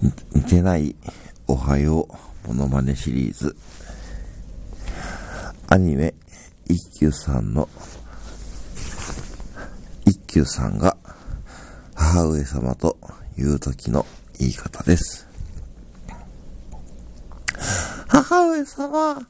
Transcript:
似てないおはようモノマネシリーズ。アニメ、一休さんの、一休さんが母上様と言う時の言い方です。母上様、